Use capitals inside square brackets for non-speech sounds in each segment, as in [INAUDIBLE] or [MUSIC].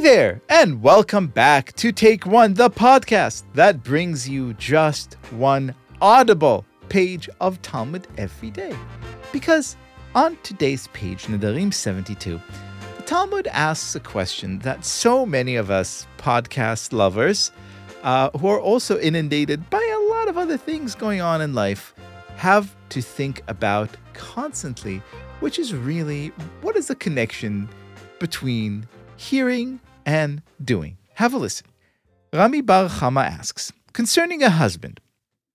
There, and welcome back to Take One, the podcast that brings you just one audible page of Talmud every day. Because on today's page, Nedarim 72, the Talmud asks a question that so many of us podcast lovers, uh, who are also inundated by a lot of other things going on in life, have to think about constantly, which is really what is the connection between hearing and doing. Have a listen. Rami Bar Chama asks Concerning a husband,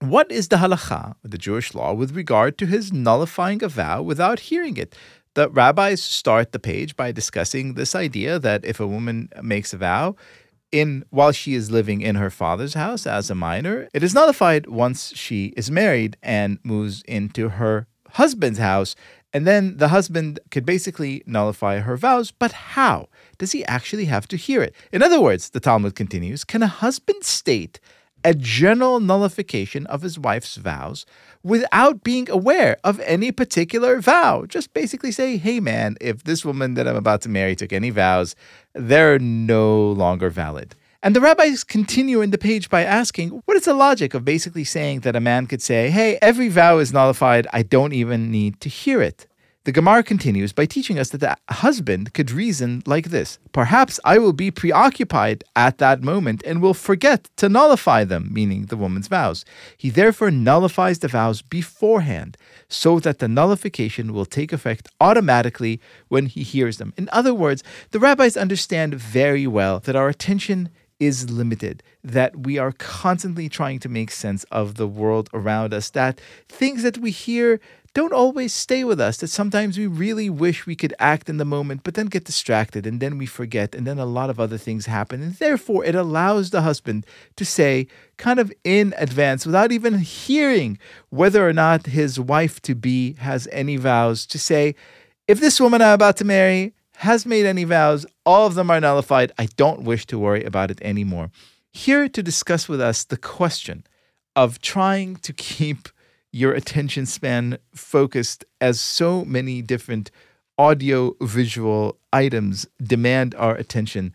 what is the halacha, the Jewish law, with regard to his nullifying a vow without hearing it? The rabbis start the page by discussing this idea that if a woman makes a vow, in while she is living in her father's house as a minor, it is nullified once she is married and moves into her husband's house and then the husband could basically nullify her vows, but how? Does he actually have to hear it? In other words, the Talmud continues can a husband state a general nullification of his wife's vows without being aware of any particular vow? Just basically say, hey man, if this woman that I'm about to marry took any vows, they're no longer valid. And the rabbis continue in the page by asking, what is the logic of basically saying that a man could say, hey, every vow is nullified, I don't even need to hear it? The Gemara continues by teaching us that the husband could reason like this Perhaps I will be preoccupied at that moment and will forget to nullify them, meaning the woman's vows. He therefore nullifies the vows beforehand so that the nullification will take effect automatically when he hears them. In other words, the rabbis understand very well that our attention is limited, that we are constantly trying to make sense of the world around us, that things that we hear don't always stay with us, that sometimes we really wish we could act in the moment, but then get distracted and then we forget, and then a lot of other things happen. And therefore, it allows the husband to say, kind of in advance, without even hearing whether or not his wife to be has any vows, to say, if this woman I'm about to marry has made any vows, all of them are nullified. I don't wish to worry about it anymore. Here to discuss with us the question of trying to keep your attention span focused as so many different audio visual items demand our attention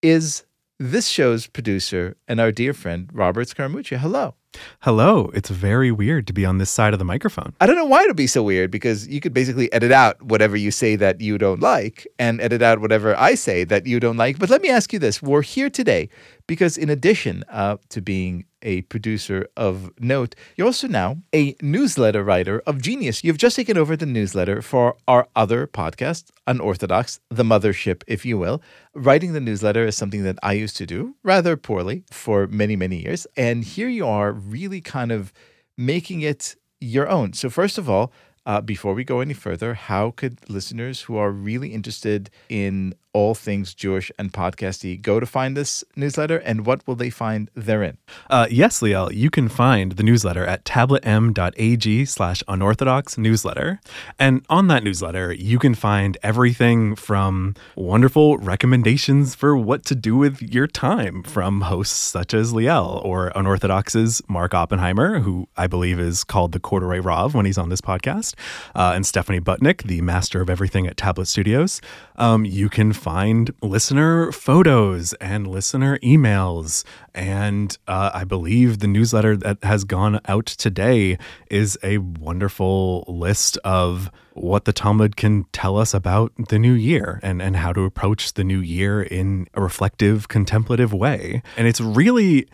is this show's producer and our dear friend Robert Scaramuccia. Hello. Hello. It's very weird to be on this side of the microphone. I don't know why it'd be so weird because you could basically edit out whatever you say that you don't like and edit out whatever I say that you don't like. But let me ask you this. We're here today because, in addition uh, to being a producer of note, you're also now a newsletter writer of genius. You've just taken over the newsletter for our other podcast, Unorthodox, the mothership, if you will. Writing the newsletter is something that I used to do rather poorly for many, many years. And here you are really kind of making it your own. So, first of all, uh, before we go any further, how could listeners who are really interested in all things Jewish and podcasty go to find this newsletter and what will they find therein? Uh, yes, Liel, you can find the newsletter at tabletm.ag slash unorthodox newsletter. And on that newsletter, you can find everything from wonderful recommendations for what to do with your time from hosts such as Liel or Unorthodox's Mark Oppenheimer, who I believe is called the Corduroy Rav when he's on this podcast, uh, and Stephanie Butnick, the master of everything at Tablet Studios. Um, you can find listener photos and listener emails. And uh, I believe the newsletter that has gone out today is a wonderful list of what the Talmud can tell us about the new year and, and how to approach the new year in a reflective, contemplative way. And it's really,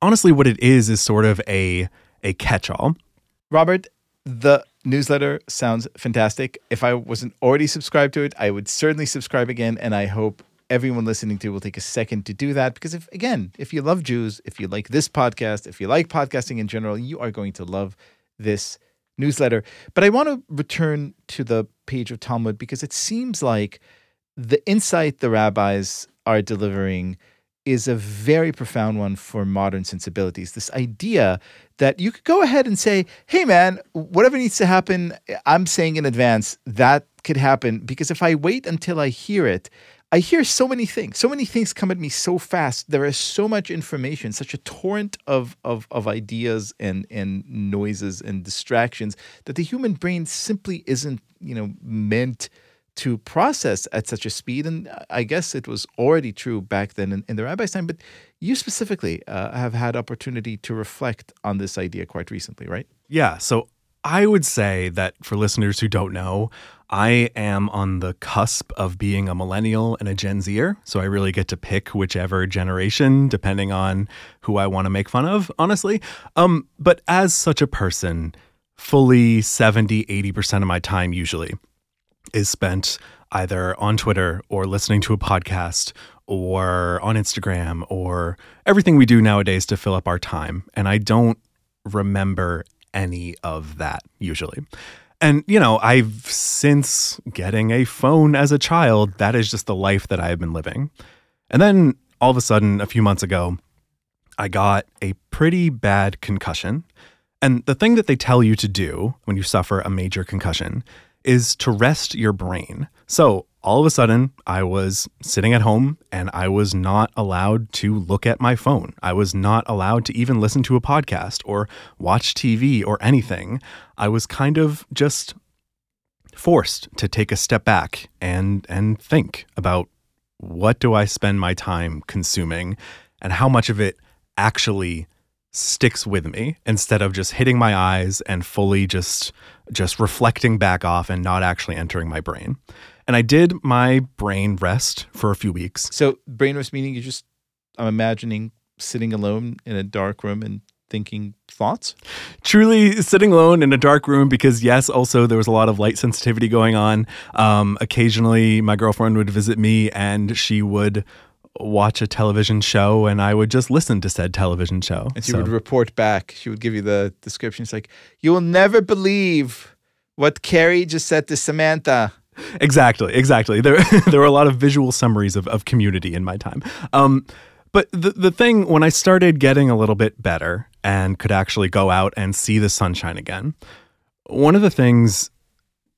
honestly, what it is is sort of a, a catch all. Robert, the newsletter sounds fantastic. If I wasn't already subscribed to it, I would certainly subscribe again. And I hope everyone listening to will take a second to do that. Because if, again, if you love Jews, if you like this podcast, if you like podcasting in general, you are going to love this newsletter. But I want to return to the page of Talmud because it seems like the insight the rabbis are delivering is a very profound one for modern sensibilities. This idea that you could go ahead and say, hey, man, whatever needs to happen, I'm saying in advance that could happen. Because if I wait until I hear it, I hear so many things. So many things come at me so fast. There is so much information, such a torrent of, of, of ideas and, and noises and distractions that the human brain simply isn't, you know, meant to process at such a speed. And I guess it was already true back then in, in the rabbi's time, but you specifically uh, have had opportunity to reflect on this idea quite recently, right? Yeah. So I would say that for listeners who don't know, I am on the cusp of being a millennial and a Gen Zer. So I really get to pick whichever generation, depending on who I want to make fun of, honestly. Um, but as such a person, fully 70, 80% of my time usually is spent either on Twitter or listening to a podcast or on Instagram or everything we do nowadays to fill up our time. And I don't remember any of that usually. And, you know, I've since getting a phone as a child, that is just the life that I have been living. And then all of a sudden, a few months ago, I got a pretty bad concussion. And the thing that they tell you to do when you suffer a major concussion is to rest your brain. So all of a sudden, I was sitting at home and I was not allowed to look at my phone. I was not allowed to even listen to a podcast or watch TV or anything. I was kind of just forced to take a step back and and think about what do I spend my time consuming and how much of it actually sticks with me instead of just hitting my eyes and fully just just reflecting back off and not actually entering my brain. And I did my brain rest for a few weeks. So brain rest meaning you just I'm imagining sitting alone in a dark room and thinking thoughts? Truly sitting alone in a dark room because, yes, also there was a lot of light sensitivity going on. Um, occasionally, my girlfriend would visit me and she would watch a television show and I would just listen to said television show. And she so. would report back. She would give you the description. It's like, you will never believe what Carrie just said to Samantha. Exactly, exactly. There, [LAUGHS] there were a lot of visual summaries of, of community in my time. Um, but the, the thing, when I started getting a little bit better and could actually go out and see the sunshine again, one of the things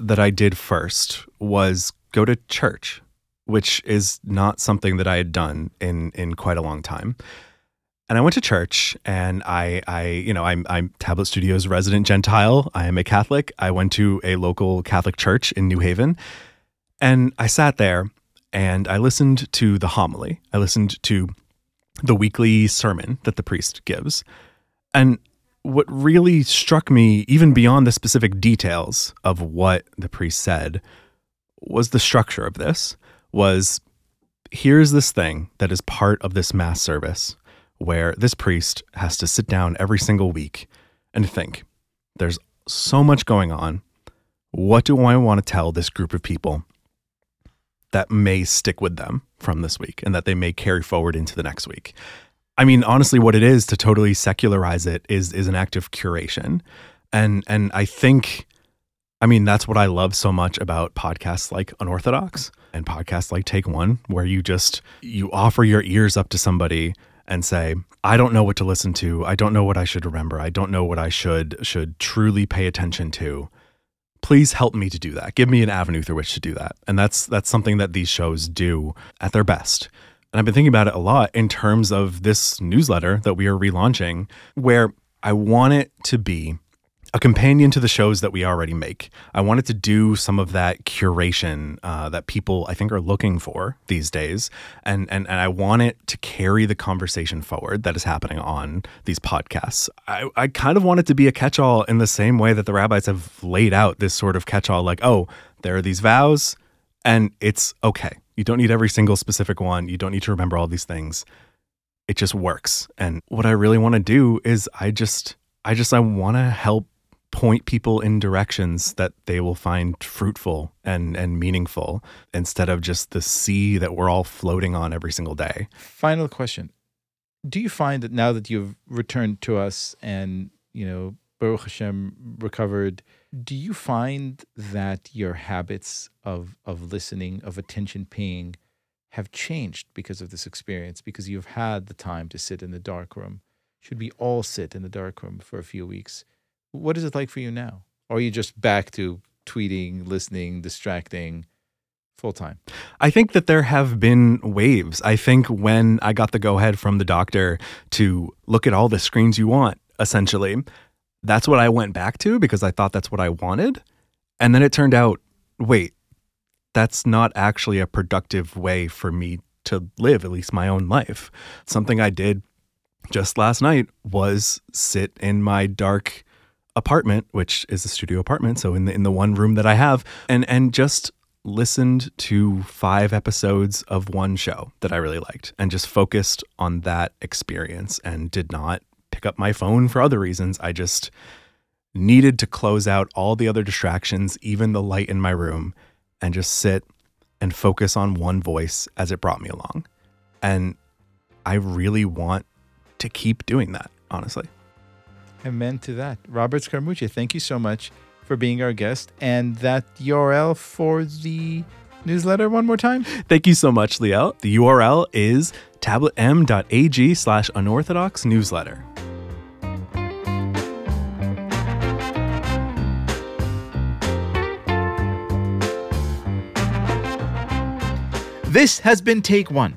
that I did first was go to church which is not something that I had done in in quite a long time. And I went to church and I I you know I'm I'm Tablet Studios resident Gentile. I am a Catholic. I went to a local Catholic church in New Haven. And I sat there and I listened to the homily. I listened to the weekly sermon that the priest gives. And what really struck me, even beyond the specific details of what the priest said, was the structure of this was here's this thing that is part of this mass service where this priest has to sit down every single week and think there's so much going on. What do I want to tell this group of people that may stick with them from this week and that they may carry forward into the next week? I mean, honestly, what it is to totally secularize it is is an act of curation. And and I think I mean, that's what I love so much about podcasts like Unorthodox and podcasts like Take One, where you just you offer your ears up to somebody and say, I don't know what to listen to. I don't know what I should remember. I don't know what I should should truly pay attention to. Please help me to do that. Give me an avenue through which to do that. And that's that's something that these shows do at their best. And I've been thinking about it a lot in terms of this newsletter that we are relaunching, where I want it to be a companion to the shows that we already make. I wanted to do some of that curation uh, that people I think are looking for these days, and and and I want it to carry the conversation forward that is happening on these podcasts. I, I kind of want it to be a catch-all in the same way that the rabbis have laid out this sort of catch-all, like oh, there are these vows, and it's okay. You don't need every single specific one. You don't need to remember all these things. It just works. And what I really want to do is I just I just I want to help point people in directions that they will find fruitful and and meaningful instead of just the sea that we're all floating on every single day. Final question. Do you find that now that you've returned to us and, you know, Baruch Hashem recovered, do you find that your habits of of listening, of attention paying have changed because of this experience because you've had the time to sit in the dark room? Should we all sit in the dark room for a few weeks? What is it like for you now? Or are you just back to tweeting, listening, distracting full time? I think that there have been waves. I think when I got the go ahead from the doctor to look at all the screens you want, essentially, that's what I went back to because I thought that's what I wanted. And then it turned out, wait, that's not actually a productive way for me to live, at least my own life. Something I did just last night was sit in my dark apartment, which is a studio apartment, so in the in the one room that I have, and and just listened to five episodes of one show that I really liked and just focused on that experience and did not pick up my phone for other reasons. I just needed to close out all the other distractions, even the light in my room, and just sit and focus on one voice as it brought me along. And I really want to keep doing that, honestly. Amen to that. Robert Scaramuccia, thank you so much for being our guest. And that URL for the newsletter one more time? Thank you so much, Liel. The URL is tabletm.ag slash unorthodox newsletter. This has been Take One.